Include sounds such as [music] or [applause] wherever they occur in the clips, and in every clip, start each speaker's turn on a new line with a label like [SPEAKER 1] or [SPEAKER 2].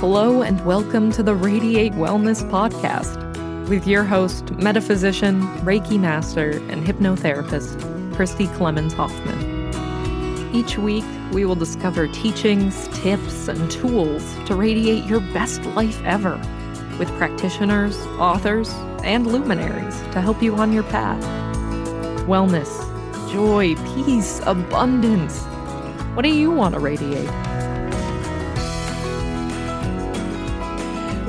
[SPEAKER 1] Hello, and welcome to the Radiate Wellness Podcast with your host, metaphysician, Reiki master, and hypnotherapist, Christy Clemens Hoffman. Each week, we will discover teachings, tips, and tools to radiate your best life ever with practitioners, authors, and luminaries to help you on your path. Wellness, joy, peace, abundance. What do you want to radiate?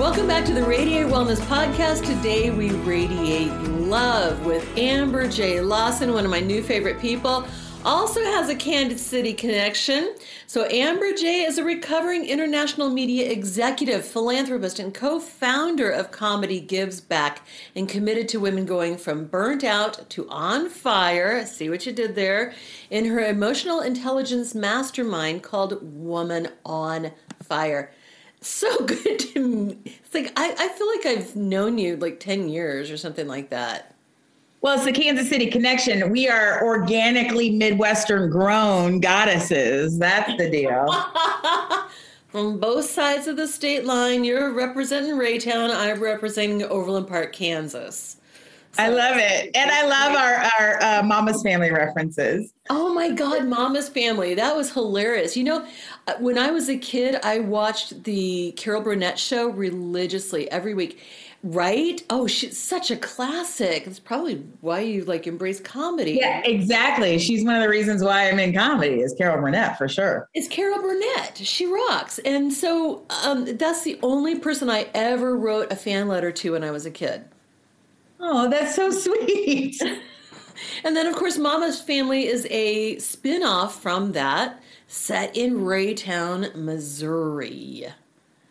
[SPEAKER 2] Welcome back to the Radiate Wellness Podcast. Today we radiate love with Amber J. Lawson, one of my new favorite people. Also has a Kansas City connection. So, Amber J is a recovering international media executive, philanthropist, and co founder of Comedy Gives Back and committed to women going from burnt out to on fire. See what you did there in her emotional intelligence mastermind called Woman on Fire so [laughs] good to me. It's like I, I feel like I've known you like 10 years or something like that.
[SPEAKER 3] Well, it's the Kansas City connection. We are organically Midwestern grown goddesses. That's the deal. [laughs]
[SPEAKER 2] From both sides of the state line, you're representing Raytown, I'm representing Overland Park, Kansas.
[SPEAKER 3] So, I love it. And I love our, our uh, Mama's Family references.
[SPEAKER 2] Oh my God, Mama's Family. That was hilarious. You know, when I was a kid, I watched the Carol Burnett show religiously every week. Right? Oh, she's such a classic. It's probably why you like embrace comedy.
[SPEAKER 3] Yeah, exactly. She's one of the reasons why I'm in comedy is Carol Burnett for sure.
[SPEAKER 2] It's Carol Burnett. She rocks. And so um, that's the only person I ever wrote a fan letter to when I was a kid.
[SPEAKER 3] Oh, that's so sweet. [laughs]
[SPEAKER 2] and then, of course, Mama's Family is a spin off from that set in Raytown, Missouri.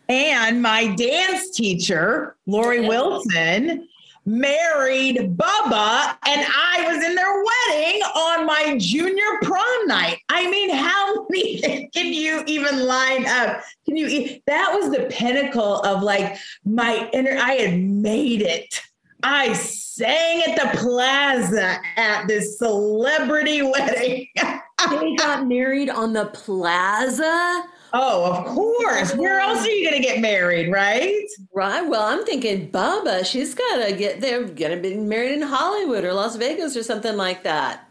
[SPEAKER 3] And my dance teacher, Lori Wilson, married Bubba, and I was in their wedding on my junior prom night. I mean, how [laughs] many can you even line up? Can you? That was the pinnacle of like my inner. I had made it. I sang at the plaza at this celebrity [laughs] wedding.
[SPEAKER 2] They [laughs] got married on the plaza.
[SPEAKER 3] Oh, of course. Where else are you going to get married, right?
[SPEAKER 2] Right. Well, I'm thinking Bubba, she's got to get there, going to be married in Hollywood or Las Vegas or something like that.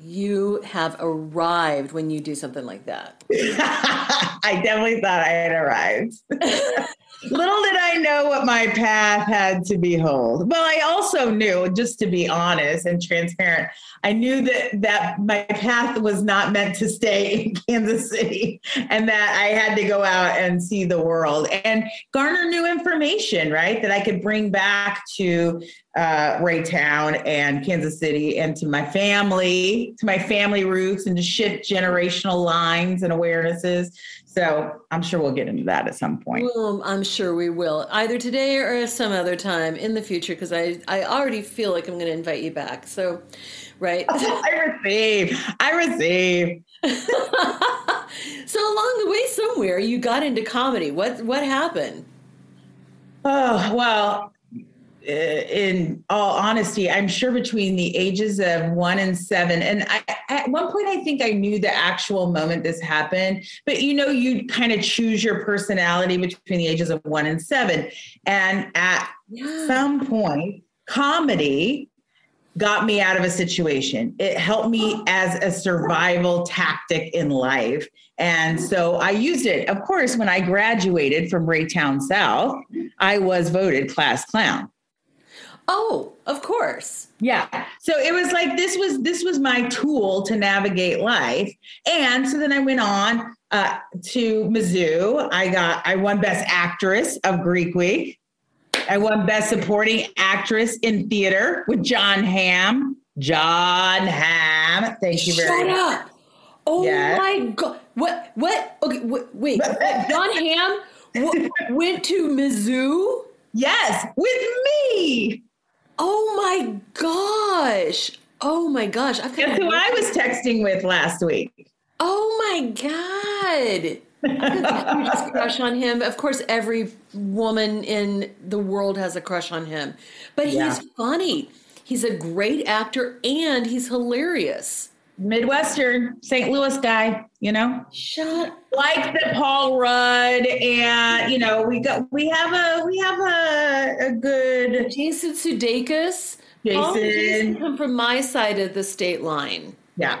[SPEAKER 2] You have arrived when you do something like that. [laughs]
[SPEAKER 3] I definitely thought I had arrived. [laughs] Little did I know what my path had to behold. Well, I also knew, just to be honest and transparent, I knew that that my path was not meant to stay in [laughs] Kansas City and that I had to go out and see the world and garner new information, right? That I could bring back to uh, Raytown and Kansas City and to my family, to my family roots and to shift generational lines and awarenesses. So I'm sure we'll get into that at some point.
[SPEAKER 2] Well, I'm sure we will, either today or some other time in the future, because I, I already feel like I'm going to invite you back. So, right. [laughs]
[SPEAKER 3] I receive. I receive. [laughs]
[SPEAKER 2] so along the way somewhere you got into comedy. What what happened?
[SPEAKER 3] Oh, well, Uh, in all honesty, I'm sure between the ages of one and seven, and I, at one point, I think I knew the actual moment this happened. But you know, you kind of choose your personality between the ages of one and seven, and at yeah. some point, comedy got me out of a situation. It helped me as a survival tactic in life. And so I used it. Of course, when I graduated from Raytown South, I was voted class clown.
[SPEAKER 2] Oh, of course.
[SPEAKER 3] Yeah. So it was like this was this was my tool to navigate life. And so then I went on uh, to Mizzou. I got I won Best Actress of Greek Week. I won Best Supporting Actress in Theater with Jon Hamm. Jon Hamm. Thank you very
[SPEAKER 2] Shut
[SPEAKER 3] much.
[SPEAKER 2] Shut up. Oh yes. my god! What? What? Okay, wait. wait. Jon Hamm w- went to Mizzou.
[SPEAKER 3] Yes, with me.
[SPEAKER 2] Oh my gosh! Oh my gosh!
[SPEAKER 3] I've Guess who I was texting with last week?
[SPEAKER 2] Oh my god! I just crush on him. Of course, every woman in the world has a crush on him, but yeah. he's funny. He's a great actor and he's hilarious.
[SPEAKER 3] Midwestern St. Louis guy, you know.
[SPEAKER 2] Shut
[SPEAKER 3] like the Paul Rudd, and you know we got we have a we have a, a good
[SPEAKER 2] Jason Sudeikis.
[SPEAKER 3] Jason. Jason
[SPEAKER 2] come from my side of the state line.
[SPEAKER 3] Yeah.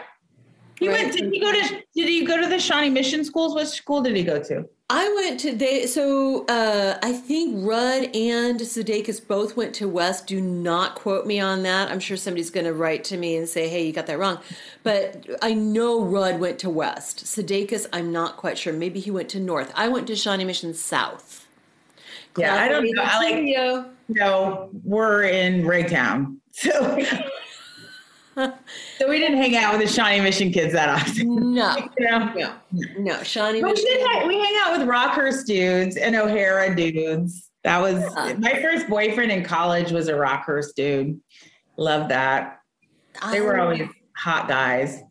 [SPEAKER 3] He right? went. Did he go to? Did he go to the Shawnee Mission schools? What school did he go to?
[SPEAKER 2] I went to they so uh, I think Rudd and Sudeikis both went to West. Do not quote me on that. I'm sure somebody's going to write to me and say, "Hey, you got that wrong." But I know Rudd went to West. Sudeikis, I'm not quite sure. Maybe he went to North. I went to Shawnee Mission South.
[SPEAKER 3] Yeah, I don't know. I like, know, we're in Raytown, so [laughs] so we didn't hang out with the Shawnee Mission kids that often.
[SPEAKER 2] No, [laughs] you know? no, no. Shawnee
[SPEAKER 3] Mission. We, hang, we hang out with Rockhurst dudes and O'Hara dudes. That was yeah. my first boyfriend in college was a Rockhurst dude. Love that. They were always hot guys.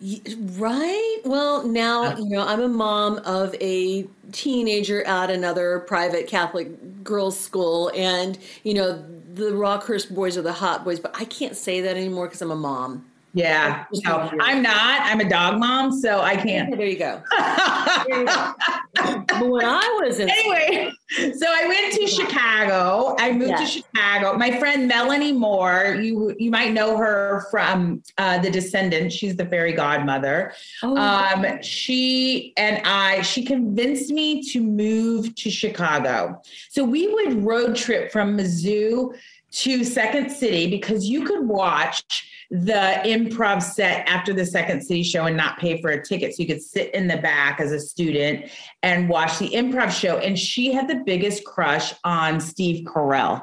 [SPEAKER 2] Right. Well, now, you know, I'm a mom of a teenager at another private Catholic girls' school. And, you know, the Rockhurst boys are the hot boys, but I can't say that anymore because I'm a mom.
[SPEAKER 3] Yeah, no, I'm not. I'm a dog mom, so I can't.
[SPEAKER 2] There you go. [laughs] there you go. when I was in
[SPEAKER 3] anyway, so I went to Chicago. I moved to Chicago. My friend Melanie Moore, you you might know her from uh, The Descendants. She's the fairy godmother. Oh. Um, she and I. She convinced me to move to Chicago. So we would road trip from Mizzou to Second City because you could watch the improv set after the Second City show and not pay for a ticket. So you could sit in the back as a student and watch the improv show. And she had the biggest crush on Steve Carell.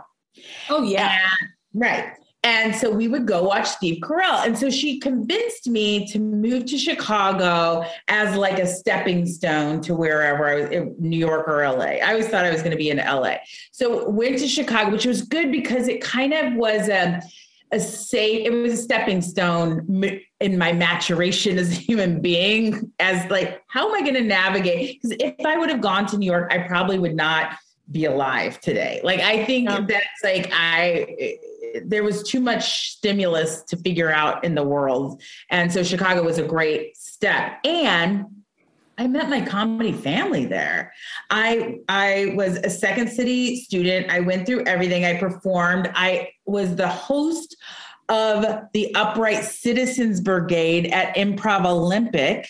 [SPEAKER 2] Oh, yeah.
[SPEAKER 3] And, right. And so we would go watch Steve Carell. And so she convinced me to move to Chicago as like a stepping stone to wherever I was in New York or LA. I always thought I was going to be in LA. So went to Chicago, which was good because it kind of was a a safe it was a stepping stone in my maturation as a human being as like how am i going to navigate? Because if i would have gone to new york i probably would not be alive today. Like i think that's like i there was too much stimulus to figure out in the world. And so chicago was a great step. And I met my comedy family there. I I was a second city student. I went through everything. I performed. I was the host of the Upright Citizens Brigade at Improv Olympic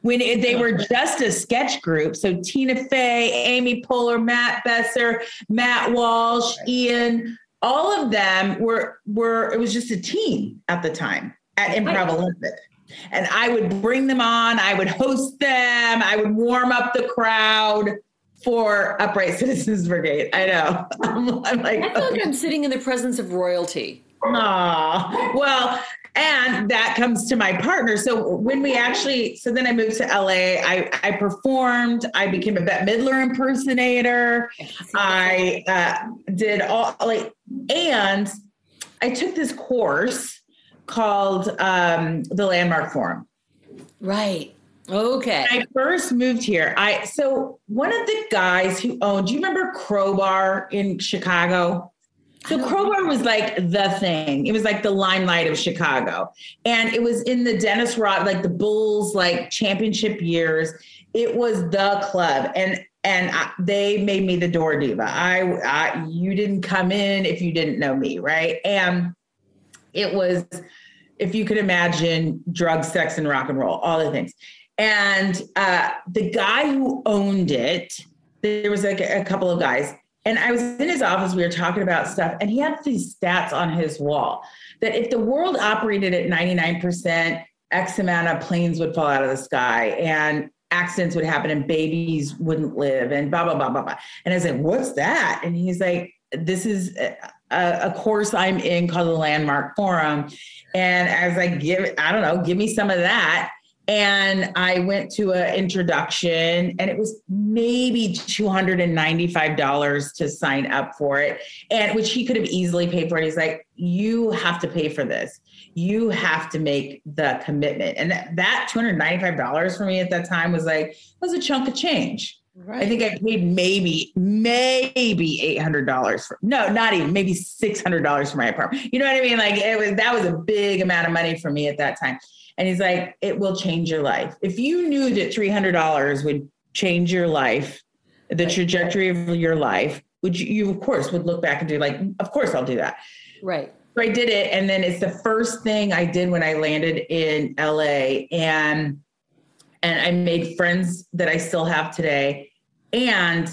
[SPEAKER 3] when it, they were just a sketch group. So Tina Fey, Amy Poehler, Matt Besser, Matt Walsh, Ian, all of them were were it was just a team at the time at Improv Olympic and I would bring them on. I would host them. I would warm up the crowd for Upright [laughs] Citizens Brigade. I know.
[SPEAKER 2] I'm, [laughs] I'm like, I feel okay. like I'm sitting in the presence of royalty.
[SPEAKER 3] Aw, well, and that comes to my partner. So when we actually, so then I moved to LA. I I performed. I became a Bette Midler impersonator. I uh, did all like, and I took this course called um, the Landmark Forum.
[SPEAKER 2] Right. Okay.
[SPEAKER 3] When I first moved here, I so one of the guys who owned, do you remember Crowbar in Chicago? So Crowbar was like the thing. It was like the limelight of Chicago. And it was in the Dennis Rod, like the Bulls like championship years. It was the club. And and I, they made me the door diva. I, I you didn't come in if you didn't know me, right? And it was if you could imagine drugs, sex, and rock and roll, all the things. And uh, the guy who owned it, there was like a, couple of guys, and I was in his office, we were talking about stuff, and he had these stats on his wall that if the world operated at 99%, X amount of planes would fall out of the sky and accidents would happen and babies wouldn't live and blah, blah, blah, blah, blah. And I was like, what's that? And he's like, this is a, a course I'm in called the Landmark Forum. And as I give, I don't know, give me some of that and I went to an introduction and it was maybe $295 to sign up for it and which he could have easily paid for. He's like, you have to pay for this. You have to make the commitment. And that, that $295 for me at that time was like, was a chunk of change. Right. I think I paid maybe, maybe eight hundred dollars for no, not even maybe six hundred dollars for my apartment. You know what I mean? Like it was that was a big amount of money for me at that time. And he's like, it will change your life. If you knew that $300 would change your life, the trajectory of your life, would you, you of course would look back and do like, of course I'll do that.
[SPEAKER 2] Right.
[SPEAKER 3] So I did it. And then it's the first thing I did when I landed in LA and, and I made friends that I still have today and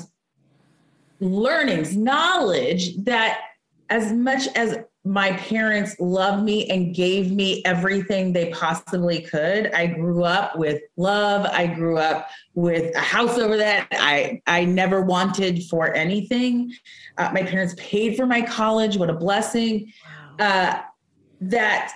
[SPEAKER 3] learnings, knowledge that as much as my parents loved me and gave me everything they possibly could. I grew up with love. I grew up with a house over that I I never wanted for anything. Uh, my parents paid for my college. What a blessing! Wow. Uh, that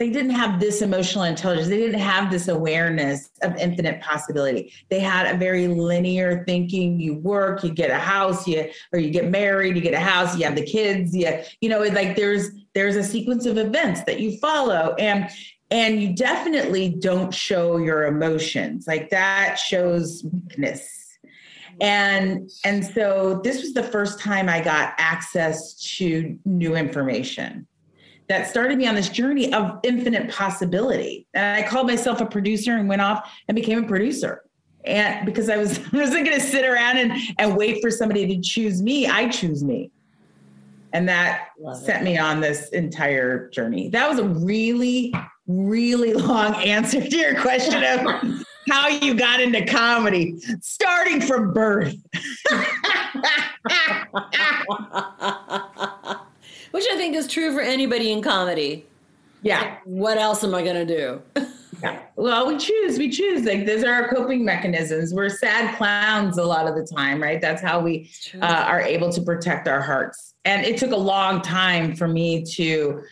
[SPEAKER 3] they didn't have this emotional intelligence. They didn't have this awareness of infinite possibility. They had a very linear thinking. You work, you get a house, you or you get married, you get a house, you have the kids, you, you know, it's like there's there's a sequence of events that you follow. And and you definitely don't show your emotions. Like that shows weakness. And and so this was the first time I got access to new information that started me on this journey of infinite possibility. And I called myself a producer and went off and became a producer. And because I was [laughs] I wasn't going to sit around and, and wait for somebody to choose me, I choose me. And that Love sent it. me on this entire journey. That was a really, really [laughs] long answer to your question of [laughs] how you got into comedy, starting from birth.
[SPEAKER 2] Which I think is true for anybody in comedy.
[SPEAKER 3] Yeah.
[SPEAKER 2] What else am I going to do?
[SPEAKER 3] yeah. Well, we choose. We choose. Like these are our coping mechanisms. We're sad clowns a lot of the time, right? That's how we uh, are able to protect our hearts. And it took a long time for me to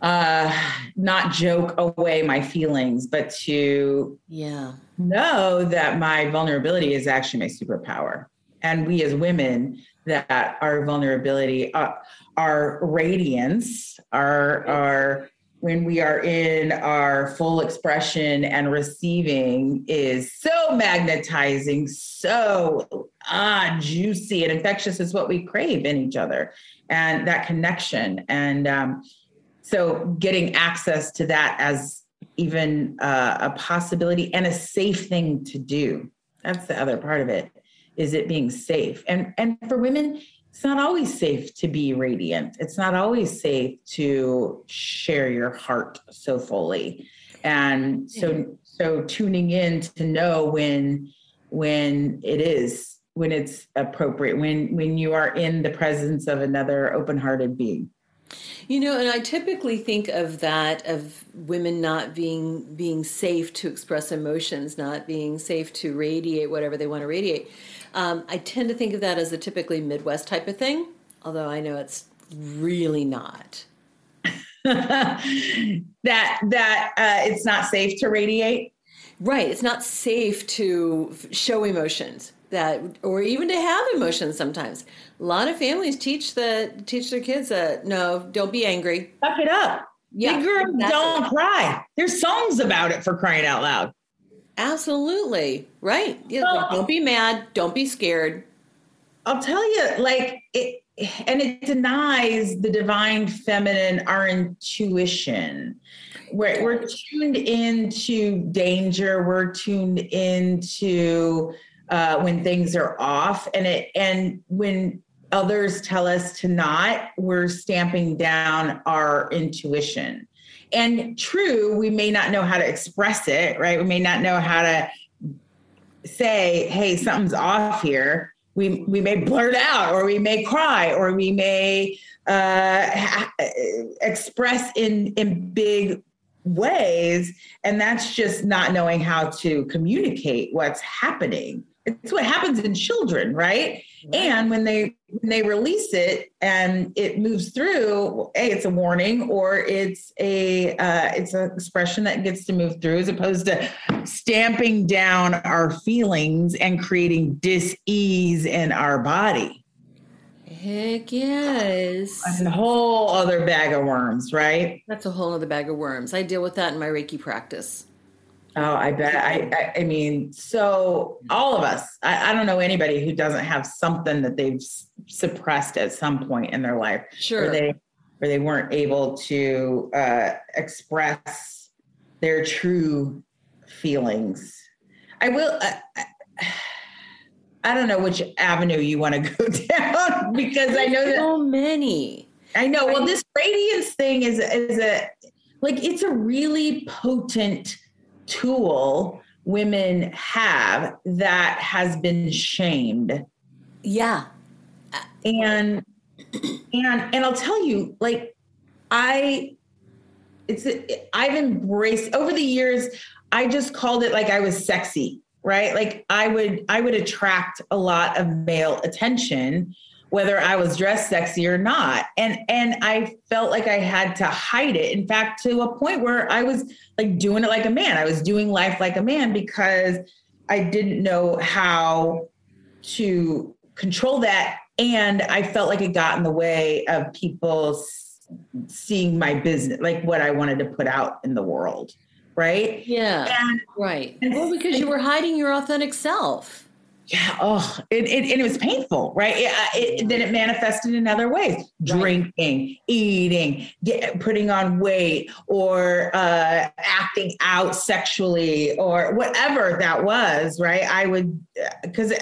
[SPEAKER 3] uh, not joke away my feelings, but to
[SPEAKER 2] yeah
[SPEAKER 3] know that my vulnerability is actually my superpower. And we as women, that our vulnerability, uh, our radiance, our our when we are in our full expression and receiving is so magnetizing, so ah juicy and infectious is what we crave in each other, and that connection. And um, so, getting access to that as even uh, a possibility and a safe thing to do. That's the other part of it. Is it being safe? And and for women, it's not always safe to be radiant. It's not always safe to share your heart so fully. And so so tuning in to know when when it is when it's appropriate when when you are in the presence of another open-hearted being
[SPEAKER 2] you know and i typically think of that of women not being being safe to express emotions not being safe to radiate whatever they want to radiate um, I tend to think of that as a typically Midwest type of thing, although I know it's really not. [laughs]
[SPEAKER 3] that that uh, it's not safe to radiate.
[SPEAKER 2] Right, it's not safe to show emotions that, or even to have emotions. Sometimes a lot of families teach the teach their kids that no, don't be angry.
[SPEAKER 3] Suck it up. Yeah, Big girls don't cry. There's songs about it for crying out loud.
[SPEAKER 2] Absolutely. Right. Yeah, well, like, don't be mad. Don't be scared.
[SPEAKER 3] I'll tell you, like, it, and it denies the divine feminine, our intuition. We're, we're tuned into danger. We're tuned into uh, when things are off, and it and when others tell us to not, we're stamping down our intuition. And true, we may not know how to express it, right? We may not know how to say, "Hey, something's off here." We we may blurt out, or we may cry, or we may uh, ha- express in in big ways, and that's just not knowing how to communicate what's happening it's what happens in children right? and when they when they release it and it moves through a it's a warning or it's a uh, it's an expression that gets to move through as opposed to stamping down our feelings and creating dis-ease in our body.
[SPEAKER 2] Heck yes.
[SPEAKER 3] And a whole other bag of worms right?
[SPEAKER 2] That's a whole other bag of worms. I deal with that in my reiki practice
[SPEAKER 3] Oh, I bet. I, I, I mean, so all of us. I, I, don't know anybody who doesn't have something that they've suppressed at some point in their life,
[SPEAKER 2] sure,
[SPEAKER 3] where they where they weren't able to uh, express their true feelings. I will. I, I don't know which avenue you want to [laughs] go down because I know that
[SPEAKER 2] so many.
[SPEAKER 3] I know. Well, this radiance thing is is a like it's a really potent tool women have that has been shamed.
[SPEAKER 2] Yeah.
[SPEAKER 3] And and and I'll tell you like I it's I've embraced over the years I just called it like I was sexy, right? Like I would I would attract a lot of male attention whether I was dressed sexy or not. And and I felt like I had to hide it. In fact, to a point where I was like doing it like a man. I was doing life like a man because I didn't know how to control that and I felt like it got in the way of people seeing my business, like what I wanted to put out in the world, right?
[SPEAKER 2] Yeah. And, right. And, well, because you were hiding your authentic self
[SPEAKER 3] yeah oh it, it, and it was painful right? It, it, then it manifested in other ways. Right. drinking eating get, putting on weight or uh, acting out sexually or whatever that was right? I would because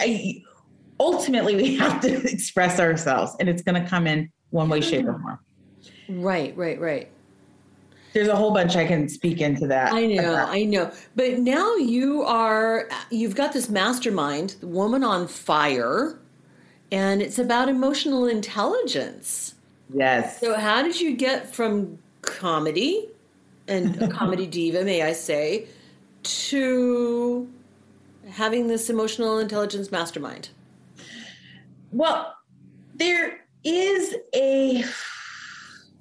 [SPEAKER 3] ultimately we [laughs] have to express ourselves and it's going to come in one way shape or form.
[SPEAKER 2] Right right right
[SPEAKER 3] there's a whole bunch I can speak into that.
[SPEAKER 2] I know, uh, I know. But now you are, you've got this mastermind, the Woman on Fire, and it's about emotional intelligence.
[SPEAKER 3] Yes.
[SPEAKER 2] So, how did you get from comedy and a [laughs] comedy diva, may I say, to having this emotional intelligence mastermind?
[SPEAKER 3] Well, there is a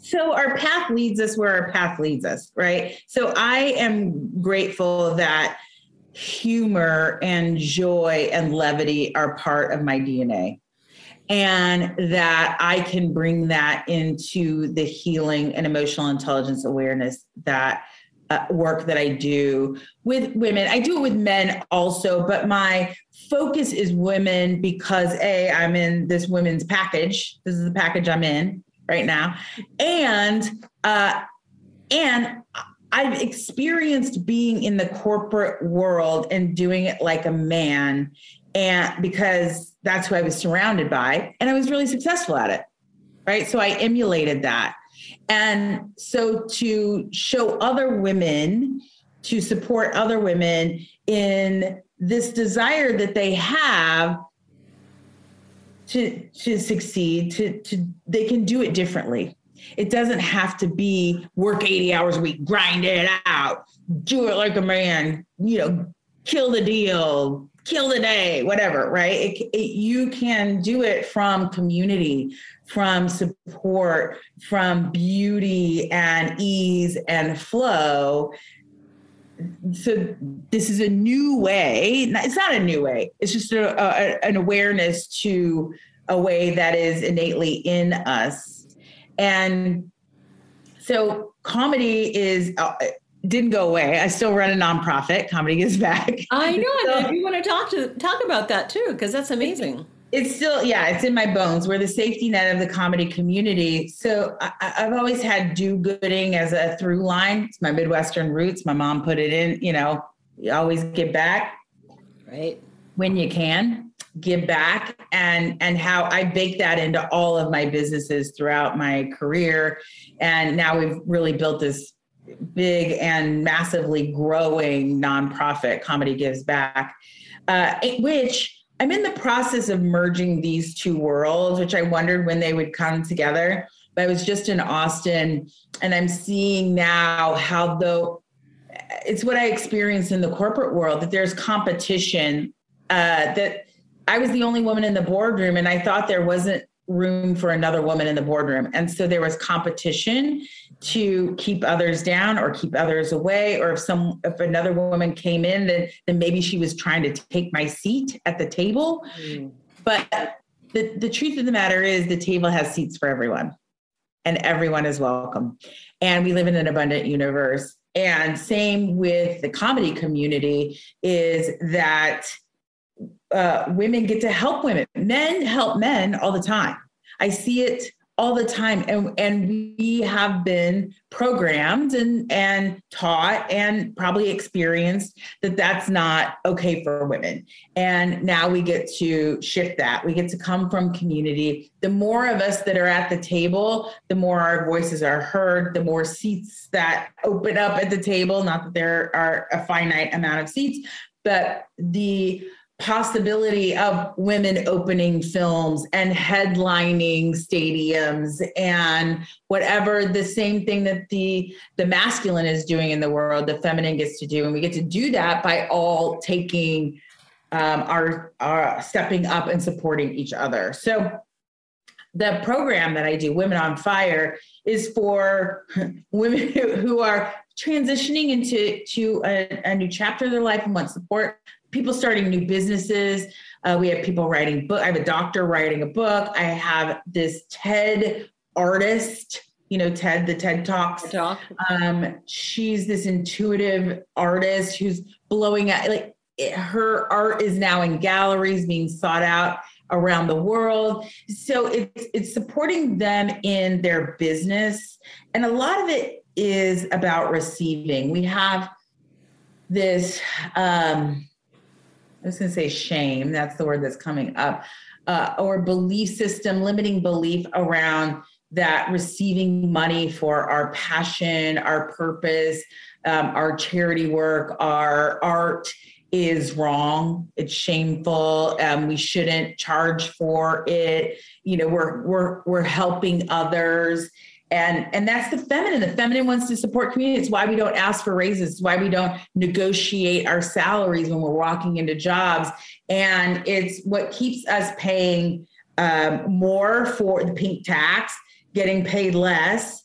[SPEAKER 3] so our path leads us where our path leads us, right? So I am grateful that humor and joy and levity are part of my DNA and that I can bring that into the healing and emotional intelligence awareness that uh, work that I do with women. I do it with men also, but my focus is women because A, I'm in this women's package. This is the package I'm in right now. And uh, and I've experienced being in the corporate world and doing it like a man and because that's who I was surrounded by and I was really successful at it. Right? So I emulated that. And so to show other women to support other women in this desire that they have to to succeed to to they can do it differently. It doesn't have to be work 80 hours a week grind it out do it like a man you know kill the deal kill the day whatever right? It, it, you can do it from community from support from beauty and ease and flow so this is a new way. It's not a new way. It's just a, a, an awareness to a way that is innately in us. And so comedy is uh, didn't go away. I still run a nonprofit. Comedy is back.
[SPEAKER 2] I know [laughs] so, you want to talk to talk about that too because that's amazing
[SPEAKER 3] it's still yeah it's in my bones. We're the safety net of the comedy community. So I, have always had do-gooding as a through line. It's my midwestern roots. My mom put it in you know you always give back
[SPEAKER 2] right.
[SPEAKER 3] when you can give back and and how i bake that into all of my businesses throughout my career. And now we've really built this big and massively growing nonprofit comedy gives back uh, which I'm in the process of merging these two worlds, which I wondered when they would come together. But I was just in Austin and I'm seeing now how though it's what I experienced in the corporate world that there's competition. Uh, that I was the only woman in the boardroom, and I thought there wasn't room for another woman in the boardroom. And so there was competition to keep others down or keep others away. Or if some if another woman came in, then then maybe she was trying to take my seat at the table. Mm. But the, the truth of the matter is the table has seats for everyone and everyone is welcome. And we live in an abundant universe. And same with the comedy community is that uh, women get to help women. Men help men all the time. I see it all the time. And and we have been programmed and and taught and probably experienced that that's not okay for women. And now we get to shift that. We get to come from community. The more of us that are at the table the more our voices are heard the more seats that open up at the table. Not that there are a finite amount of seats but the possibility of women opening films and headlining stadiums and whatever the same thing that the the masculine is doing in the world the feminine gets to do. And we get to do that by all taking um, our our stepping up and supporting each other. So the program that i do women on fire is for [laughs] women who, who are transitioning into to a, a new chapter of their life and want support people starting new businesses. Uh, we have people writing book. I have a doctor writing a book. I have this TED artist. You know, TED, the TED Talks.
[SPEAKER 2] Talk.
[SPEAKER 3] Um, she's this intuitive artist who's blowing out. Like it, her art is now in galleries, being sought out around the world. So it's it's supporting them in their business, and a lot of it is about receiving. We have this. Um, I was going to say shame, that's the word that's coming up, uh, or belief system, limiting belief around that receiving money for our passion, our purpose, um, our charity work, our art is wrong. It's shameful. Um, we shouldn't charge for it. You know, we're we're we're helping others and and that's the feminine. The feminine wants to support community it's why we don't ask for raises. It's why we don't negotiate our salaries when we're walking into jobs. And it's what keeps us paying um, more for the pink tax getting paid less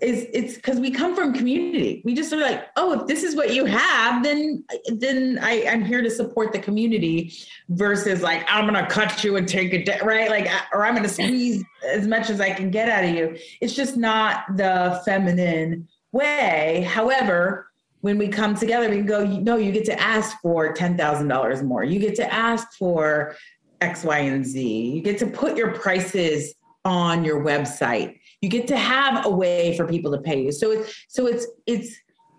[SPEAKER 3] is it's because we come from community. We just are like, oh, if this is what you have, then then I, I'm here to support the community versus like I'm gonna cut you and take it right, like or I'm gonna squeeze as much as I can get out of you. It's just not the feminine way. However, when we come together, we can go, no, you get to ask for ten thousand dollars more. You get to ask for X, Y, and Z. You get to put your prices on your website you get to have a way for people to pay you. So it's so it's it's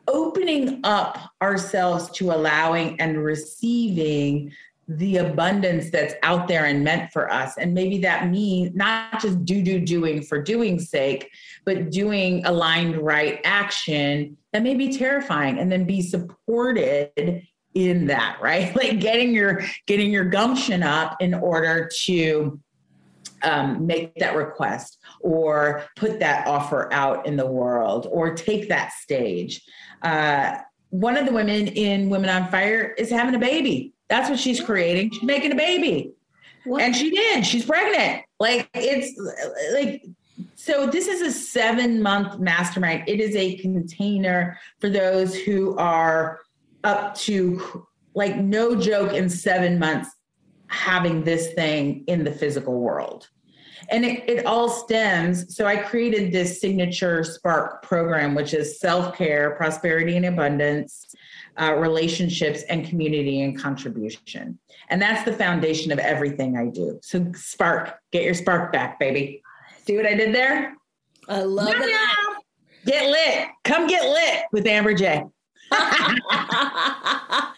[SPEAKER 3] opening up ourselves to allowing and receiving the abundance that's out there and meant for us. And maybe that means not just do do doing for doing sake but doing aligned right action that may be terrifying and then be supported in that right? [laughs] Like getting your getting your gumption up in order to um, make that request or put that offer out in the world or take that stage. Uh, one of the women in Women on Fire is having a baby. That's what she's creating. She's making a baby. What? And she did. She's pregnant. Like it's like so this is a 7 month mastermind. It is a container for those who are up to like no joke in 7 months having this thing in the physical world. And it, it all stems. So I created this signature Spark program, which is self care, prosperity and abundance, uh, relationships, and community and contribution. And that's the foundation of everything I do. So, Spark, get your spark back, baby. See what I did there?
[SPEAKER 4] I love it.
[SPEAKER 3] Get lit. Come get lit with Amber J. [laughs] [laughs]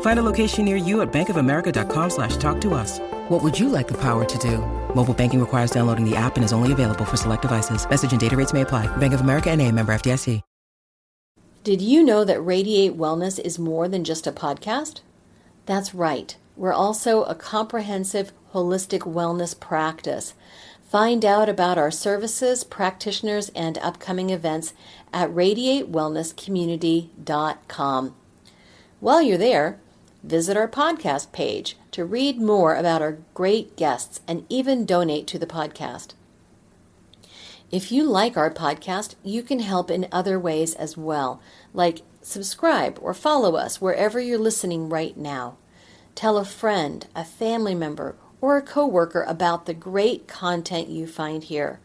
[SPEAKER 5] Find a location near you at bankofamerica.com slash talk to us. What would you like the power to do? Mobile banking requires downloading the app and is only available for select devices. Message and data rates may apply. Bank of America and a member FDIC.
[SPEAKER 2] Did you know that Radiate Wellness is more than just a podcast? That's right. We're also a comprehensive holistic wellness practice. Find out about our services, practitioners, and upcoming events at radiatewellnesscommunity.com. While you're there, visit our podcast page to read more about our great guests and even donate to the podcast. If you like our podcast, you can help in other ways as well, like subscribe or follow us wherever you're listening right now. Tell a friend, a family member, or a coworker about the great content you find here.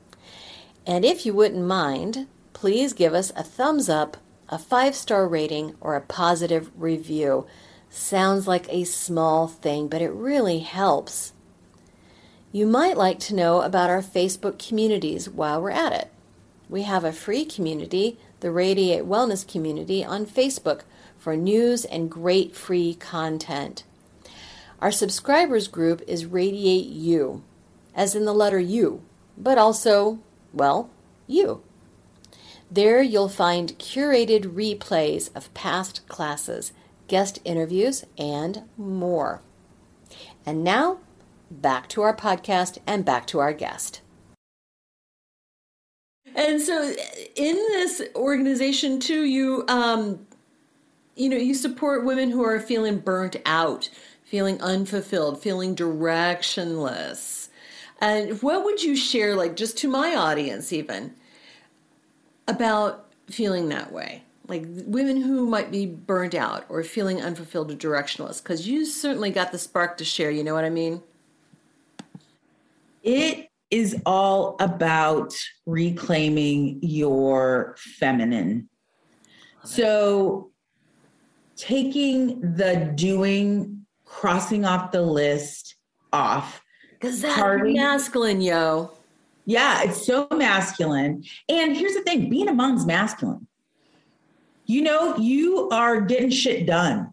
[SPEAKER 2] And if you wouldn't mind, please give us a thumbs up, a five star rating, or a positive review. Sounds like a small thing, but it really helps. You might like to know about our Facebook communities while we're at it. We have a free community, the Radiate Wellness Community, on Facebook for news and great free content. Our subscribers group is Radiate You, as in the letter U, but also, well, you. There you'll find curated replays of past classes, guest interviews, and more. And now, back to our podcast and back to our guest.
[SPEAKER 4] And so, in this organization too, you um, you know, you support women who are feeling burnt out, feeling unfulfilled, feeling directionless. And what would you share, like just to my audience, even about feeling that way? Like women who might be burnt out or feeling unfulfilled or directionless, because you certainly got the spark to share. You know what I mean?
[SPEAKER 3] It is all about reclaiming your feminine. So, taking the doing, crossing off the list off.
[SPEAKER 4] Because that's Party. masculine, yo.
[SPEAKER 3] Yeah, it's so masculine. And here's the thing being a mom's masculine. You know, you are getting shit done.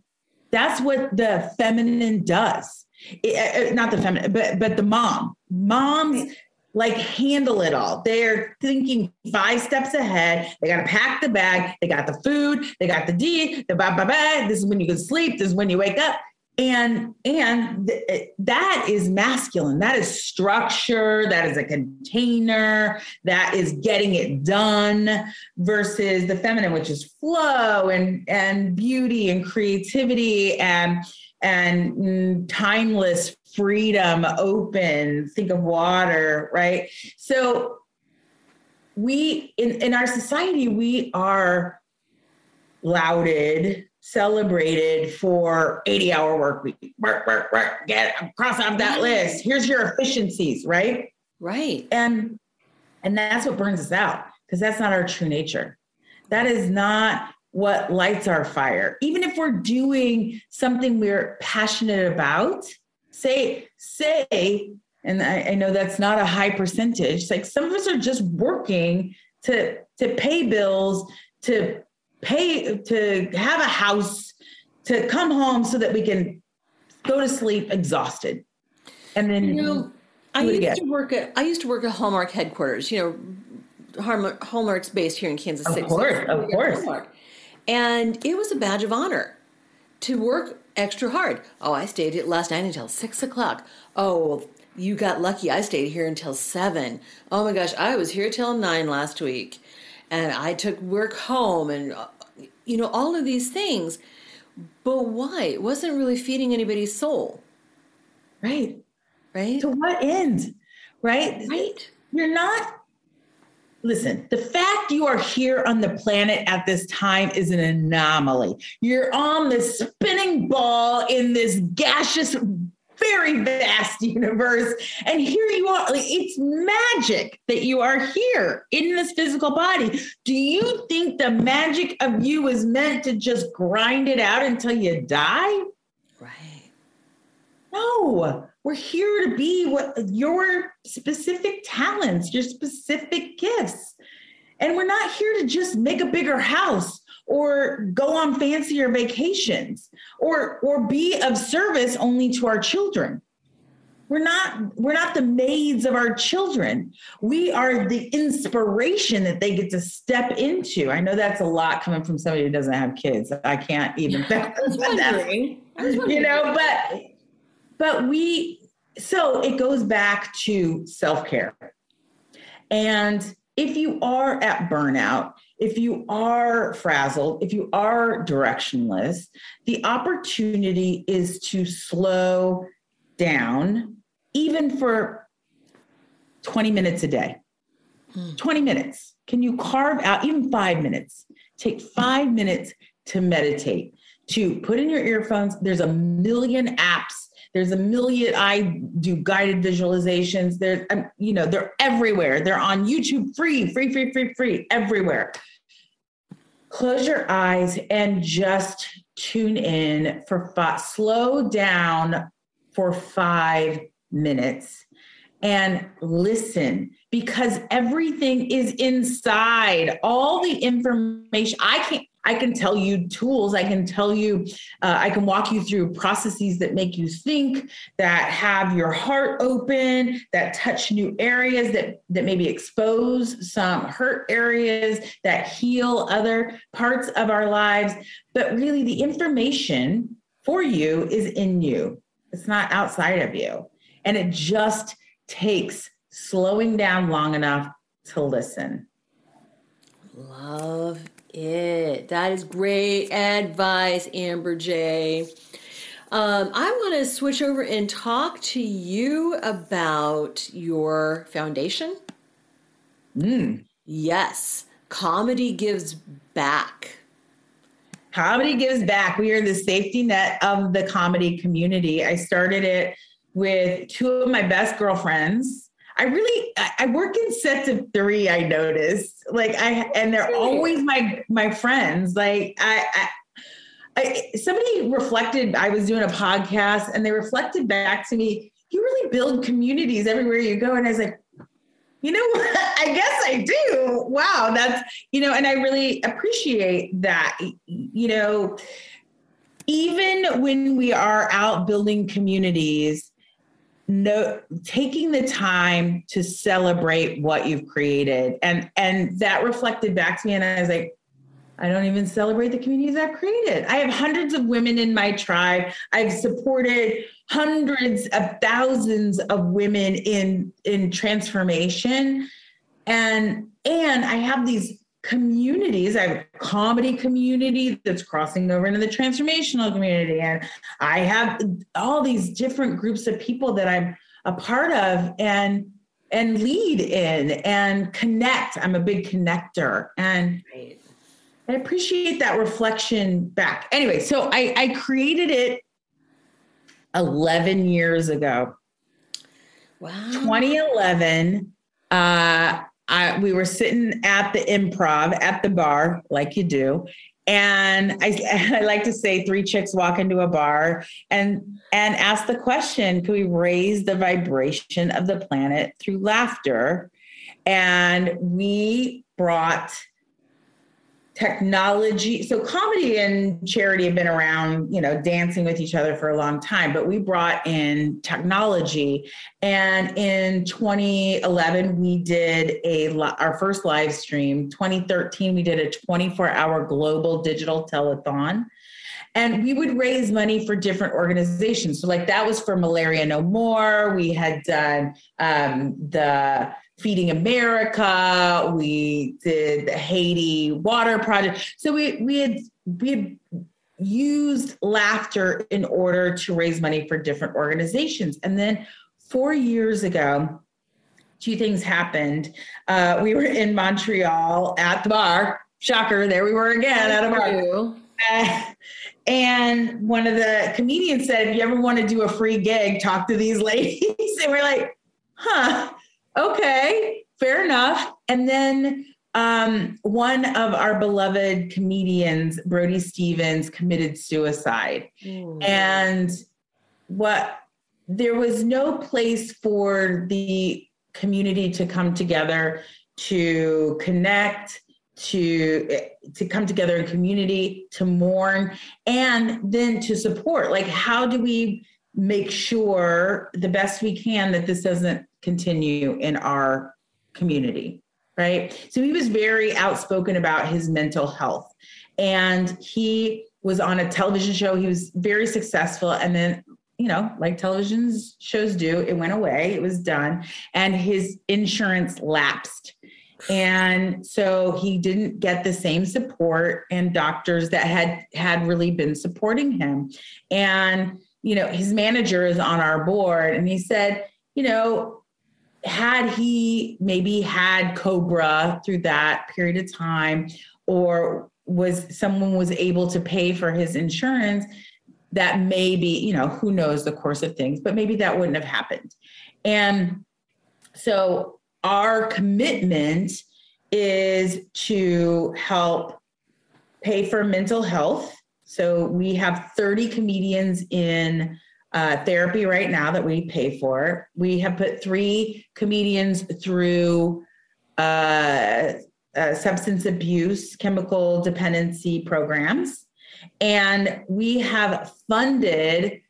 [SPEAKER 3] That's what the feminine does. It, uh, not the feminine, but but the mom. Moms like handle it all. They're thinking five steps ahead. They got to pack the bag. They got the food. They got the D. The ba ba ba. This is when you can sleep. This is when you wake up. And and th- that is masculine. That is structure. That is a container. That is getting it done. Versus the feminine, which is flow and and beauty and creativity and and mm, timeless freedom, open, think of water, right? So we in, in our society, we are lauded, celebrated for 80 hour work week. Work, work, work, get cross off that list. Here's your efficiencies, right?
[SPEAKER 4] Right.
[SPEAKER 3] And and that's what burns us out because that's not our true nature. That is not what lights our fire. Even if we're doing something we're passionate about, say, say, and I, I know that's not a high percentage, like some of us are just working to to pay bills, to pay to have a house, to come home so that we can go to sleep exhausted. And then
[SPEAKER 2] you know, I used to work at I used to work at Hallmark headquarters. You know, Hallmark's based here in Kansas City.
[SPEAKER 3] Of course, so of course. Hallmark.
[SPEAKER 2] And it was a badge of honor to work extra hard. Oh, I stayed last night until six o'clock. Oh, you got lucky. I stayed here until seven. Oh my gosh, I was here till nine last week. And I took work home and, you know, all of these things. But why? It wasn't really feeding anybody's soul.
[SPEAKER 3] Right.
[SPEAKER 2] Right.
[SPEAKER 3] To what end? Right.
[SPEAKER 2] Right.
[SPEAKER 3] You're not listen, the fact you are here on the planet at this time is an anomaly. You're on this spinning ball in this gaseous very vast [laughs] universe. And here you are. Like, it's magic that you are here in this physical body. Do you think the magic of you is meant to just grind it out until you die?
[SPEAKER 2] Right.
[SPEAKER 3] No, we're here to be what your specific talents, your specific gifts. And we're not here to just make a bigger house or go on fancier vacations or or be of service only to our children. We're not we're not the maids of our children. We are the inspiration that they get to step into. I know that's a lot coming from somebody who doesn't have kids. I can't even [laughs]
[SPEAKER 2] I was wondering. I was wondering.
[SPEAKER 3] you know but but we so it goes back to self-care. And if you are at burnout if you are frazzled, if you are directionless, the opportunity is to slow down, even for 20 minutes a day. Mm. 20 minutes. Can you carve out even five minutes? Take five minutes to meditate, to put in your earphones. There's a million apps there's a million. I do guided visualizations. There's, um, you know, they're everywhere. They're on YouTube, free, free, free, free, free, everywhere. Close your eyes and just tune in for five. Slow down for five minutes and listen because everything is inside all the information i can't I can tell you tools. I can tell you, uh, I can walk you through processes that make you think, that have your heart open, that touch new areas, that that maybe expose some hurt areas, that heal other parts of our lives. But really, the information for you is in you. It's not outside of you, and it just takes slowing down long enough to listen.
[SPEAKER 2] Love it. That is great advice, Amber J. Um, I want to switch over and talk to you about your foundation.
[SPEAKER 3] Mm.
[SPEAKER 2] Yes, Comedy Gives Back.
[SPEAKER 3] Comedy Gives Back. We are the safety net of the comedy community. I started it with two of my best girlfriends I really I work in sets of three. I noticed like I and they're always my my friends. Like I, I I, somebody reflected, I was doing a podcast and they reflected back to me, you really build communities everywhere you go. And I was like, you know what? [laughs] I guess I do. Wow. That's, you know, and I really appreciate that. You know, even when we are out building communities, no taking the time to celebrate what you've created. And and that reflected back to me and i was like i don't even celebrate the communities i've created. I have hundreds of women in my tribe. I've supported hundreds of thousands of women in in transformation. And and i have these communities. I have a comedy community that's crossing over into the transformational community. And I have all these different groups of people that I'm a part of and and lead in and connect. I'm a big connector. And right. I appreciate that reflection back. Anyway, so I, I created it 11 years ago.
[SPEAKER 2] Wow.
[SPEAKER 3] 2011. Uh, I, we were sitting at the improv at the bar, like you do. And I, [laughs] I like to say three chicks walk into a bar and and ask the question, can we raise the vibration of the planet through laughter? And we brought technology. So comedy and charity have been around, you know, dancing with each other for a long time, but we brought in technology. And in 2011, we did a our first live stream. 2013, we did a 24-hour global digital telethon. And we would raise money for different organizations. So, like that was for Malaria No More. We had done um, the Feeding America. We did the Haiti Water Project. So we we had we had used laughter in order to raise money for different organizations. And then four years ago, two things happened. Uh, we were in Montreal at the bar. Shocker, there we were again at a bar. Uh, and one of the comedians said, if you ever want to do a free gig, talk to these [laughs] ladies. and we're like, huh, okay, fair enough. And then um, one of our beloved comedians, Brody Stevens, committed suicide. Mm. And what there was no place for the community to come together to connect to to come together in community to mourn and then to support like how do we make sure the best we can that this doesn't continue in our community right? So he was very outspoken about his mental health. And he was on a television show. He was very successful. And then you know like television shows do it went away. It was done. And his insurance lapsed. And so he didn't get the same support and doctors that had had really been supporting him. And you know, his manager is on our board. And he said, you know, had he maybe had Cobra through that period of time or was someone was able to pay for his insurance, that maybe, you know, who knows the course of things, but maybe that wouldn't have happened. And so our commitment is to help pay for mental health so we have 30 comedians in uh, therapy right now that we pay for. We have put three comedians through uh, uh, substance abuse, chemical dependency programs. And we have funded,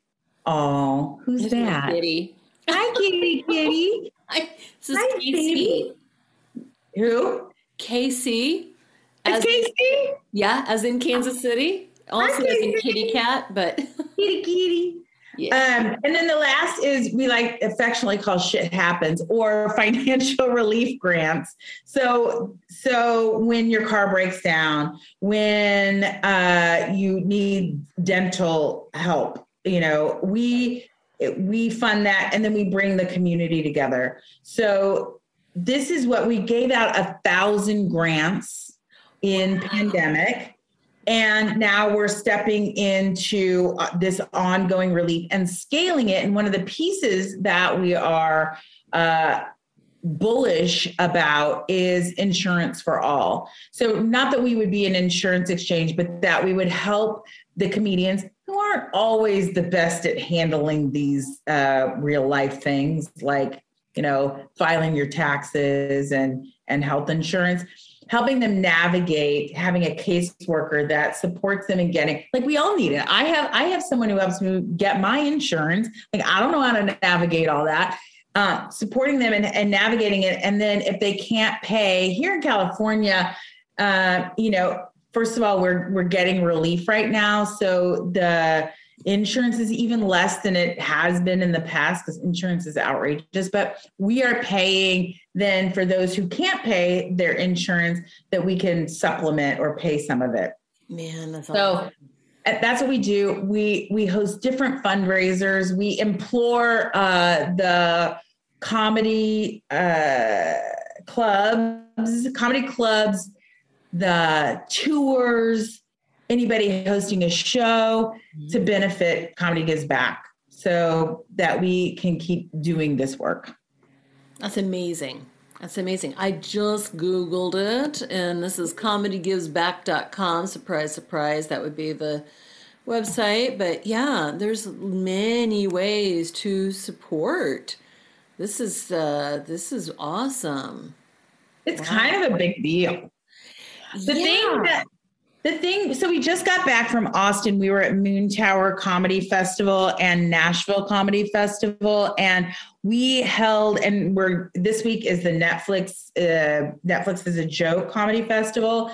[SPEAKER 3] oh, who's that?
[SPEAKER 2] Kitty.
[SPEAKER 3] Hi, Kitty, Kitty. [laughs]
[SPEAKER 2] Hi, this is Hi, Casey.
[SPEAKER 3] Who?
[SPEAKER 2] Casey.
[SPEAKER 3] As, Casey?
[SPEAKER 2] Yeah, as in Kansas City also as in kitty cat, but [laughs]
[SPEAKER 3] kitty kitty. Yeah. Um, and then the last is we like affectionately call shit happens or [laughs] financial relief grants. So so when your car breaks down, when uh, you need dental help, you know, we we fund that and then we bring the community together. So this is what we gave out a thousand grants in pandemic and now we're stepping into uh, this ongoing relief and scaling it. And one of the pieces that we are uh, bullish about is insurance for all. So, not that we would be an insurance exchange, but that we would help the comedians who aren't always the best at handling these uh, real life things like, you know, filing your taxes and and health insurance helping them navigate having a caseworker that supports them in getting like we all need it. I have i have someone who helps me get my insurance. Like i don't know how to navigate all that. Uh, supporting them and, and navigating it. And then if they can't pay here in california uh, you know first of all we're we're getting relief right now. So the Insurance is even less than it has been in the past because insurance is outrageous, but we are paying then for those who can't pay their insurance that we can supplement or pay some of it.
[SPEAKER 2] Man, that's
[SPEAKER 3] so awesome. that's what we do. We we host different fundraisers. We implore uh, the comedy uh, clubs, comedy clubs, the tours, anybody hosting a show to mm-hmm. benefit Comedy Gives Back so that we can keep doing this work.
[SPEAKER 2] That's amazing. That's amazing. I just Googled it, and this is comedygivesback.com. Surprise, surprise. That would be the website. But yeah, there's many ways to support. This is uh, this is awesome.
[SPEAKER 3] It's wow. kind of a big deal. The yeah. thing that the thing, so we just got back from Austin. We were at Moontower Comedy Festival and Nashville Comedy Festival, and we held. And we're this week is the Netflix. Uh, Netflix is a joke comedy festival,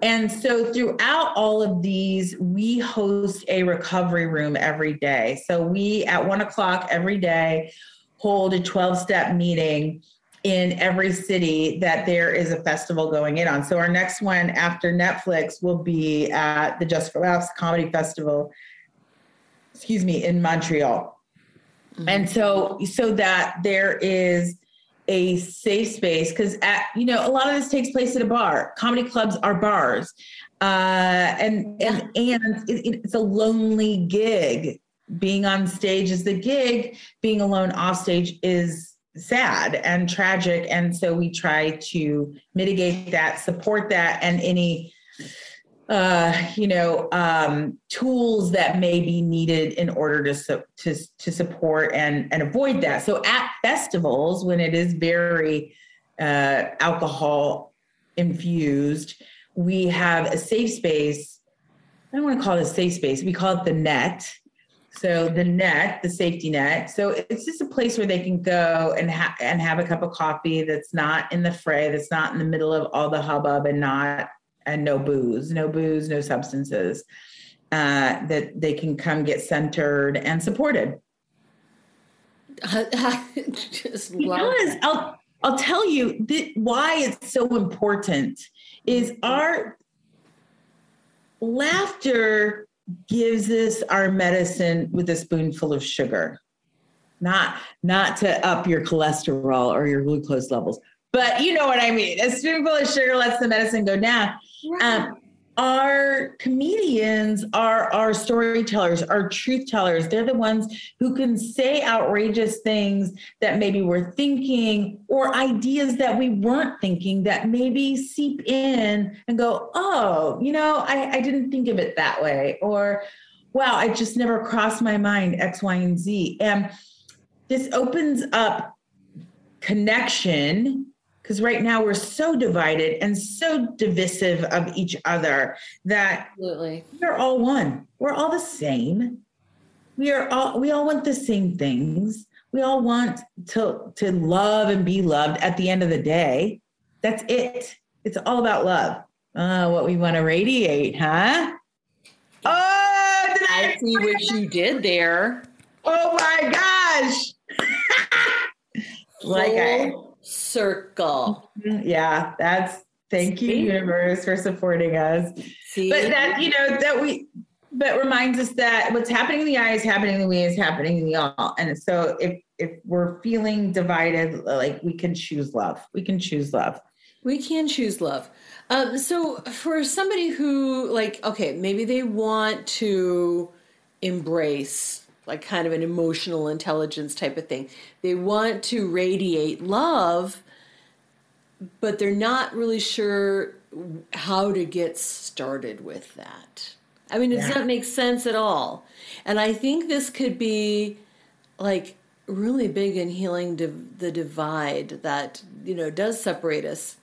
[SPEAKER 3] and so throughout all of these, we host a recovery room every day. So we at one o'clock every day hold a twelve step meeting in every city that there is a festival going in on. So our next one after Netflix will be at the Just for Laughs Comedy Festival, excuse me, in Montreal. Mm-hmm. And so so that there is a safe space because at you know a lot of this takes place at a bar. Comedy clubs are bars. Uh, and and and it, it's a lonely gig. Being on stage is the gig. Being alone off stage is sad and tragic. And so we try to mitigate that, support that, and any uh, you know, um, tools that may be needed in order to su- to to support and and avoid that. So at festivals, when it is very uh, alcohol infused, we have a safe space. I don't want to call it a safe space. We call it the net, so the net, the safety net. So it's just a place where they can go and ha- and have a cup of coffee that's not in the fray, that's not in the middle of all the hubbub, and not and no booze, no booze, no substances. Uh, that they can come get centered and supported. [laughs] just because I'll I'll tell you that why it's so important is our laughter gives us our medicine with a spoonful of sugar. Not not to up your cholesterol or your glucose levels but you know what i mean. A spoonful of sugar lets the medicine go down. Um, our comedians are our storytellers, our truth tellers. They're the ones who can say outrageous things that maybe we're thinking or ideas that we weren't thinking that maybe seep in and go, oh, you know, I, I didn't think of it that way. Or, wow, I just never crossed my mind X, Y, and Z. And this opens up connection because right now we're so divided and so divisive of each other that
[SPEAKER 2] Absolutely.
[SPEAKER 3] we're all one. We're all the same. We are all we all want the same things. We all want to to love and be loved at the end of the day. That's it. It's all about love. Uh, what we want to radiate, huh? Oh,
[SPEAKER 2] I, I see what you did there.
[SPEAKER 3] Oh my gosh. [laughs]
[SPEAKER 2] like I circle.
[SPEAKER 3] Mm-hmm. Yeah, that's thank you, universe, for supporting us. See? But that, you know, that we but reminds us that what's happening in the eye is happening in the we is happening in the all. And so if if we're feeling divided, like we can choose love. We can choose love.
[SPEAKER 2] We can choose love. Um, so for somebody who like, okay, maybe they want to embrace like kind of an emotional intelligence type of thing. They want to radiate love, but they're not really sure how to get started with that. I mean, it does yeah. that make sense at all? And I think this could be like really big in healing div- the divide that, you know, does separate us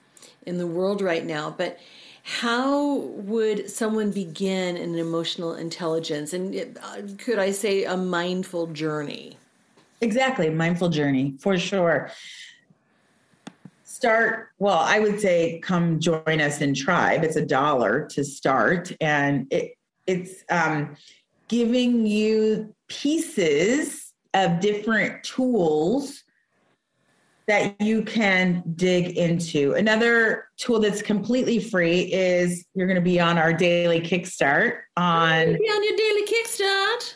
[SPEAKER 2] in the world right now. But how would someone begin an emotional intelligence? And uh, could i say a mindful journey?
[SPEAKER 3] Exactly mindful journey for sure. Start well i would say come join us in tribe it's a dollar to start and it it's um, giving you pieces of different tools that you can dig into. Another tool that's completely free is you're going to be on our daily kickstart on
[SPEAKER 2] be on your daily kickstart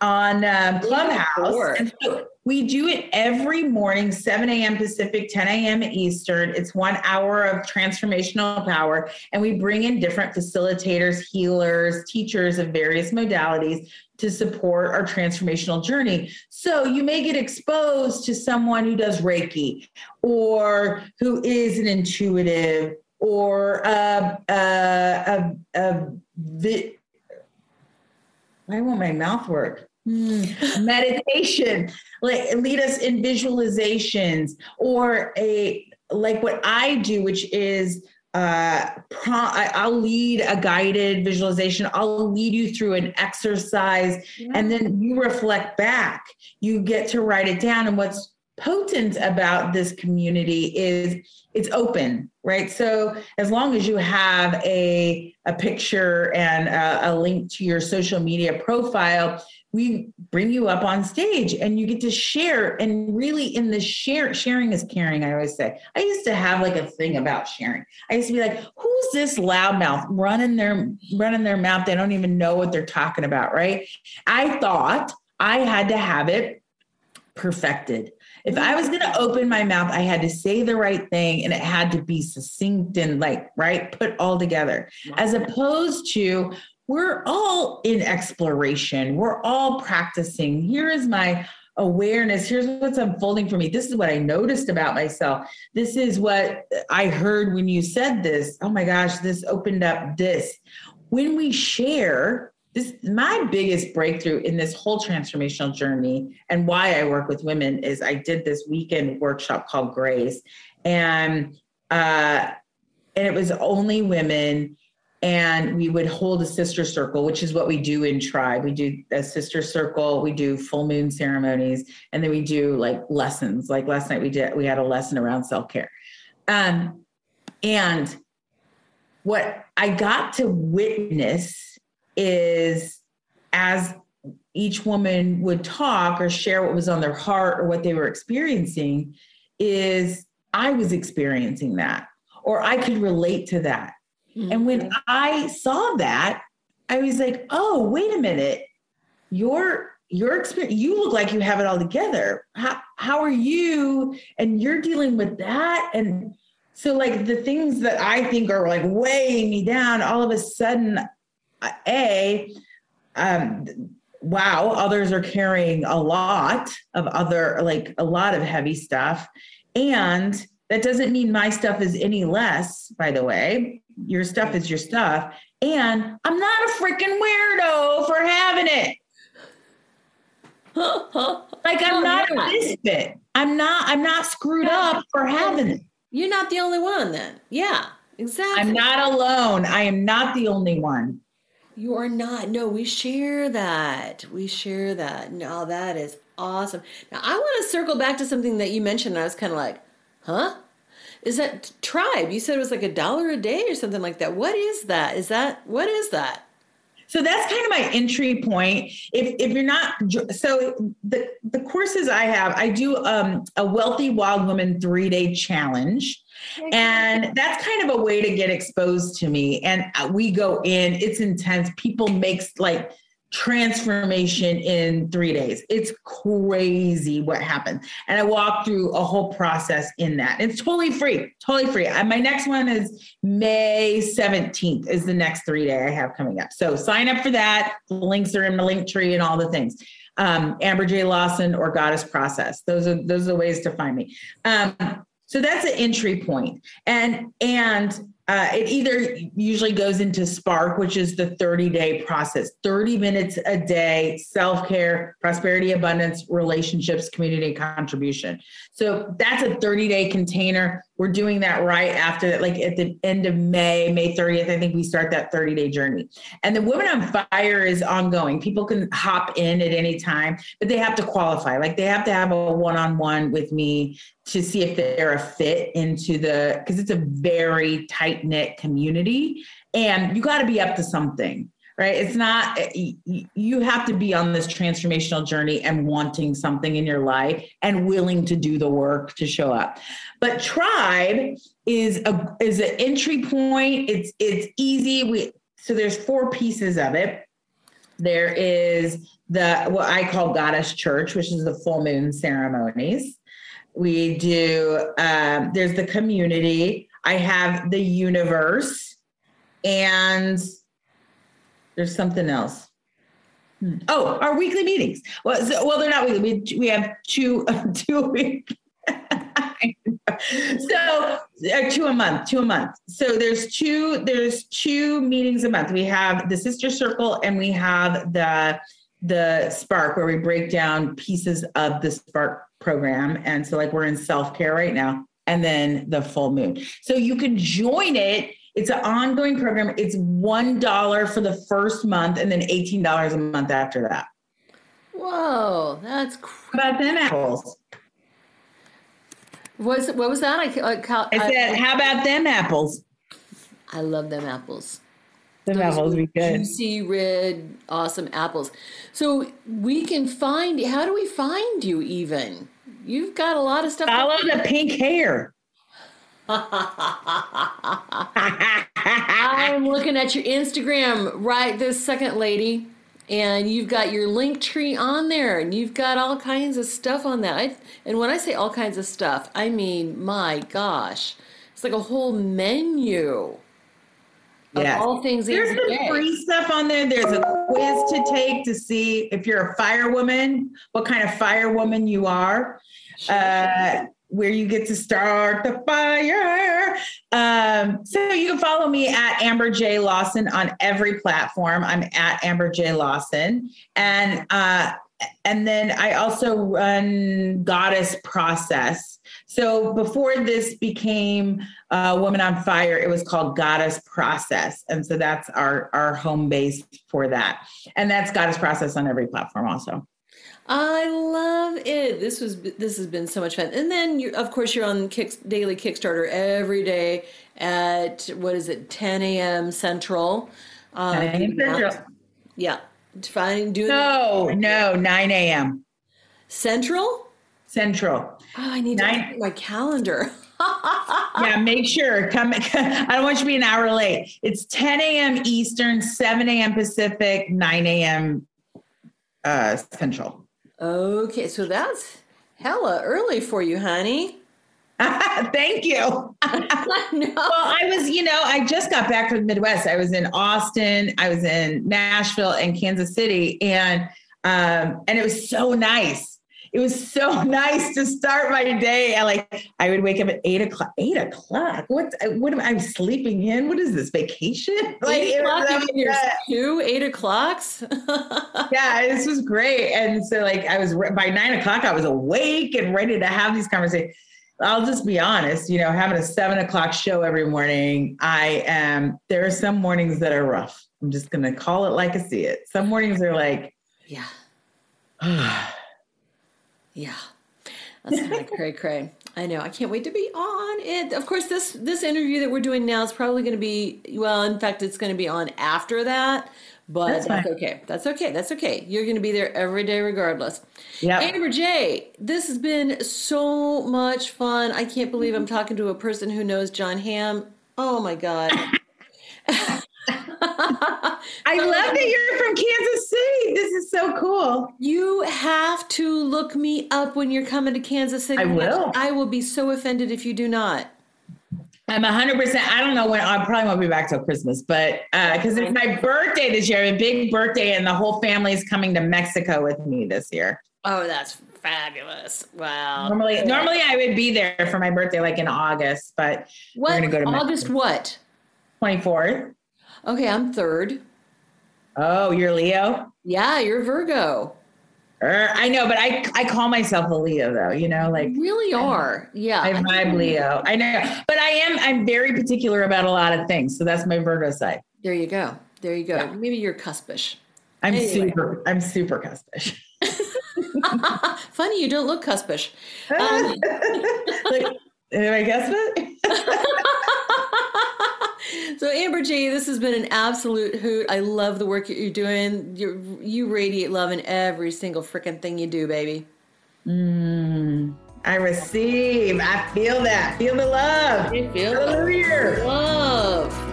[SPEAKER 3] on um, Clubhouse. So we do it every morning, 7 a.m. Pacific, 10 a.m. Eastern. It's one hour of transformational power, and we bring in different facilitators, healers, teachers of various modalities to support our transformational journey. So you may get exposed to someone who does Reiki or who is an intuitive or a, a, a, a vi- why won't my mouth work? Mm. meditation like lead us in visualizations or a like what i do which is uh, I'll lead a guided visualization. I'll lead you through an exercise, yeah. and then you reflect back. You get to write it down. And what's potent about this community is it's open, right? So as long as you have a a picture and a, a link to your social media profile, we bring you up on stage and you get to share and really in the share sharing is caring i always say. I used to have like a thing about sharing. I used to be like who's this loudmouth running their running their mouth? They don't even know what they're talking about right? I thought i had to have it perfected. If i was going to open my mouth i had to say the right thing and it had to be succinct and like right put all together. As opposed to we're all in exploration. We're all practicing. Here is my awareness. Here's what's unfolding for me. This is what I noticed about myself. This is what I heard when you said this. Oh my gosh, this opened up this. When we share, this my biggest breakthrough in this whole transformational journey and why I work with women is I did this weekend workshop called Grace and uh and it was only women and we would hold a sister circle which is what we do in tribe. We do a sister circle we do full moon ceremonies and then we do like lessons. Like last night we did we had a lesson around self-care. Um, and what i got to witness is as each woman would talk or share what was on their heart or what they were experiencing is i was experiencing that or i could relate to that Mm-hmm. And when I saw that, I was like, oh, wait a minute. Your your experience, you look like you have it all together. How how are you? And you're dealing with that. And so like the things that I think are like weighing me down, all of a sudden, A, um, wow, others are carrying a lot of other, like a lot of heavy stuff. And that doesn't mean my stuff is any less, by the way your stuff is your stuff. And I'm not a freaking weirdo for having it. [laughs] like I'm not a misfit. I'm not, I'm not screwed up for having it.
[SPEAKER 2] You're not the only one then. Yeah, exactly.
[SPEAKER 3] I'm not alone. I am not the only one.
[SPEAKER 2] You are not. No, we share that. We share that. No, that is awesome. Now I want to circle back to something that you mentioned. I was kind of like, huh? is that tribe? You said it was like a dollar a day or something like that. What is that? Is that what is that?
[SPEAKER 3] So that's kind of my entry point. If if you're not so the the courses i have i do um, a wealthy wild woman three day challenge and that's kind of a way to get exposed to me. And uh, we go in it's intense. People makes like transformation in three days. It's crazy what happened. And I walked through a whole process in that. It's totally free, totally free. And my next one is May 17th is the next three day I have coming up. So sign up for that. The links are in the Linktree and all the things. Um, Amber J. Lawson or Goddess Process. Those are those are the ways to find me. Um, so that's an entry point. And and uh, it either usually goes into Spark, which is the 30 day process 30 minutes a day, self care, prosperity, abundance, relationships, community contribution. So that's a 30 day container. We're doing that right after that, like at the end of May, May 30th, I think we start that 30 day journey. And the Women on Fire is ongoing. People can hop in at any time, but they have to qualify. Like they have to have a one on one with me to see if they're a fit into the, because it's a very tight knit community and you got to be up to something right? It's not, you have to be on this transformational journey and wanting something in your life and willing to do the work to show up. But tribe is a is an entry point. It's it's easy. We so there's four pieces of it. There is the what I call goddess church, which is the full moon ceremonies. We do um, there's the community. I have the universe, and there's something else. Hmm. Oh, our weekly meetings. Well, so, well, they're not weekly. We, we have two [laughs] two week. [laughs] so uh, two a month, two a month. So there's two there's two meetings a month. We have the sister circle and we have the the spark where we break down pieces of the spark program. And so like we're in self care right now and then the full moon. So you can join it. It's an ongoing program. It's $1 for the first month and then $18 a month after that.
[SPEAKER 2] Whoa, that's cr-
[SPEAKER 3] How about them apples?
[SPEAKER 2] was what was that? I, I,
[SPEAKER 3] I said, how about them apples?
[SPEAKER 2] I love them apples.
[SPEAKER 3] Them
[SPEAKER 2] Those
[SPEAKER 3] apples be good.
[SPEAKER 2] Juicy, red, awesome apples. So we can find. How do we find you? Even you've got a lot of stuff.
[SPEAKER 3] Follow the pink hair. [laughs]
[SPEAKER 2] I'm looking at your Instagram right this second, lady, and you've got your Linktree on there, and you've got all kinds of stuff on that. I, and when I say all kinds of stuff, I mean, my gosh, it's like a whole menu of all things.
[SPEAKER 3] There's some free stuff on there. There's a quiz to take to see if you're a firewoman, what kind of firewoman you are, uh, where you get to start the fire. Um, so you can follow me at Amber J Lawson on every platform. I'm at Amber J Lawson, and uh, and then I also run Goddess Process. So before this became uh, Woman on Fire, it was called Goddess Process, and so that's our our home base for that, and that's Goddess Process on every platform also.
[SPEAKER 2] I love it. This was this has been so much fun. And then you, of course you're on Kick, daily Kickstarter every day at what is it 10 a.m. Central. Uh,
[SPEAKER 3] 10 a.m. Central.
[SPEAKER 2] Yeah, finding doing
[SPEAKER 3] No, no, 9 a.m.
[SPEAKER 2] Central.
[SPEAKER 3] Central.
[SPEAKER 2] Oh, I need
[SPEAKER 3] Nine-
[SPEAKER 2] at my calendar. [laughs]
[SPEAKER 3] Yeah, make sure come. [laughs] I don't want you to be an hour late. It's 10 a.m. Eastern, 7 a.m. Pacific, 9 a.m. Uh, Central.
[SPEAKER 2] okay, so that's hella early for you, honey. [laughs]
[SPEAKER 3] Thank you.
[SPEAKER 2] no.
[SPEAKER 3] Well, I was, you know, I just got back from the Midwest. I was in Austin, I was in Nashville and Kansas City, and um, and it was so nice. It was so [laughs] nice to start my day. And like I would wake up at eight o'clock. Eight o'clock. What? What am I sleeping in? What is this vacation? [laughs] Like
[SPEAKER 2] Eight o'clock, your two eight o'clocks. [laughs]
[SPEAKER 3] yeah, this was great. And so, like, I was by nine o'clock, I was awake and ready to have these conversations. I'll just be honest, you know, having a seven o'clock show every morning, I am, there are some mornings that are rough. I'm just going to call it like I see it. Some mornings are like,
[SPEAKER 2] yeah. [sighs] [sighs] [sighs] Yeah. That's kind of cray cray. I know. I can't wait to be on it. Of course, this this interview that we're doing now is probably going to be well. In fact, it's going to be on after that. But
[SPEAKER 3] That's
[SPEAKER 2] that's, okay. That's okay. That's okay. You're going to be there every day, regardless.
[SPEAKER 3] Yeah.
[SPEAKER 2] Amber J, this has been so much fun. I can't believe I'm talking to a person who knows Jon Hamm. Oh my god. [laughs]
[SPEAKER 3] I um, love that you're from Kansas City. This is so cool.
[SPEAKER 2] You have to look me up when you're coming to Kansas City.
[SPEAKER 3] I will.
[SPEAKER 2] I will be so offended if you do not.
[SPEAKER 3] I'm 100%. I don't know when, I probably won't be back till Christmas, but uh, because it's my birthday this year, a big birthday, and the whole family is coming to Mexico with me this year.
[SPEAKER 2] Oh, that's fabulous. Wow.
[SPEAKER 3] Normally, normally I would be there for my birthday, like in August, but
[SPEAKER 2] what?
[SPEAKER 3] we're gonna go to
[SPEAKER 2] August what?
[SPEAKER 3] 24th.
[SPEAKER 2] Okay, I'm third.
[SPEAKER 3] Oh, you're Leo.
[SPEAKER 2] Yeah, you're Virgo.
[SPEAKER 3] Er, I know, but I I call myself a Leo though. You know, like
[SPEAKER 2] You really are. Yeah.
[SPEAKER 3] I vibe Leo. I know, but I am I'm very particular about a lot of things. So that's my Virgo side.
[SPEAKER 2] There you go. There you go.
[SPEAKER 3] Yeah.
[SPEAKER 2] Maybe you're cuspish.
[SPEAKER 3] I'm
[SPEAKER 2] Anyway.
[SPEAKER 3] super I'm super cuspish. [laughs]
[SPEAKER 2] Funny, you don't look cuspish. [laughs] Um,
[SPEAKER 3] like, [laughs] am I cuspish?
[SPEAKER 2] So Amber J, this has been an absolute hoot. I love the work that you're doing. You you radiate love in every single freaking thing you do, baby.
[SPEAKER 3] Mm, I receive. I feel that. Feel the love.
[SPEAKER 2] I feel
[SPEAKER 3] Hallelujah.
[SPEAKER 2] love.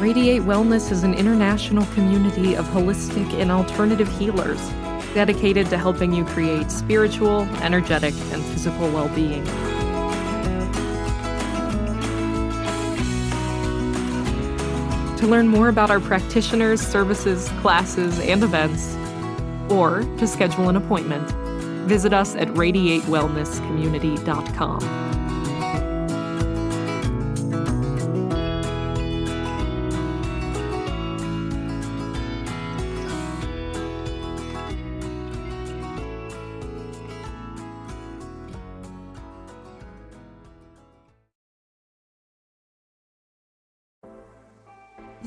[SPEAKER 1] Radiate Wellness is an international community of holistic and alternative healers dedicated to helping you create spiritual, energetic, and physical well being. To learn more about our practitioners, services, classes, and events, or to schedule an appointment, visit us at radiatewellnesscommunity.com.